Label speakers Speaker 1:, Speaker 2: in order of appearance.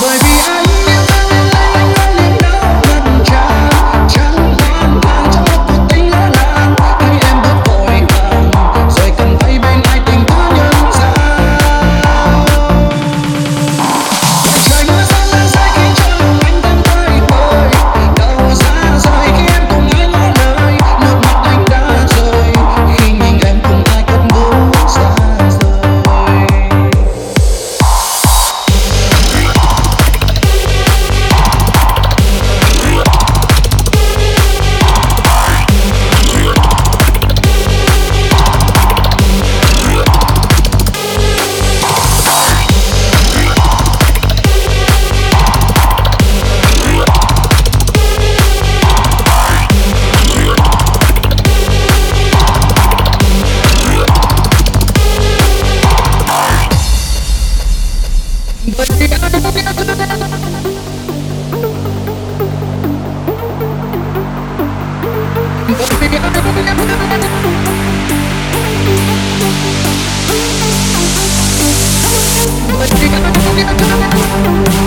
Speaker 1: Baby Thank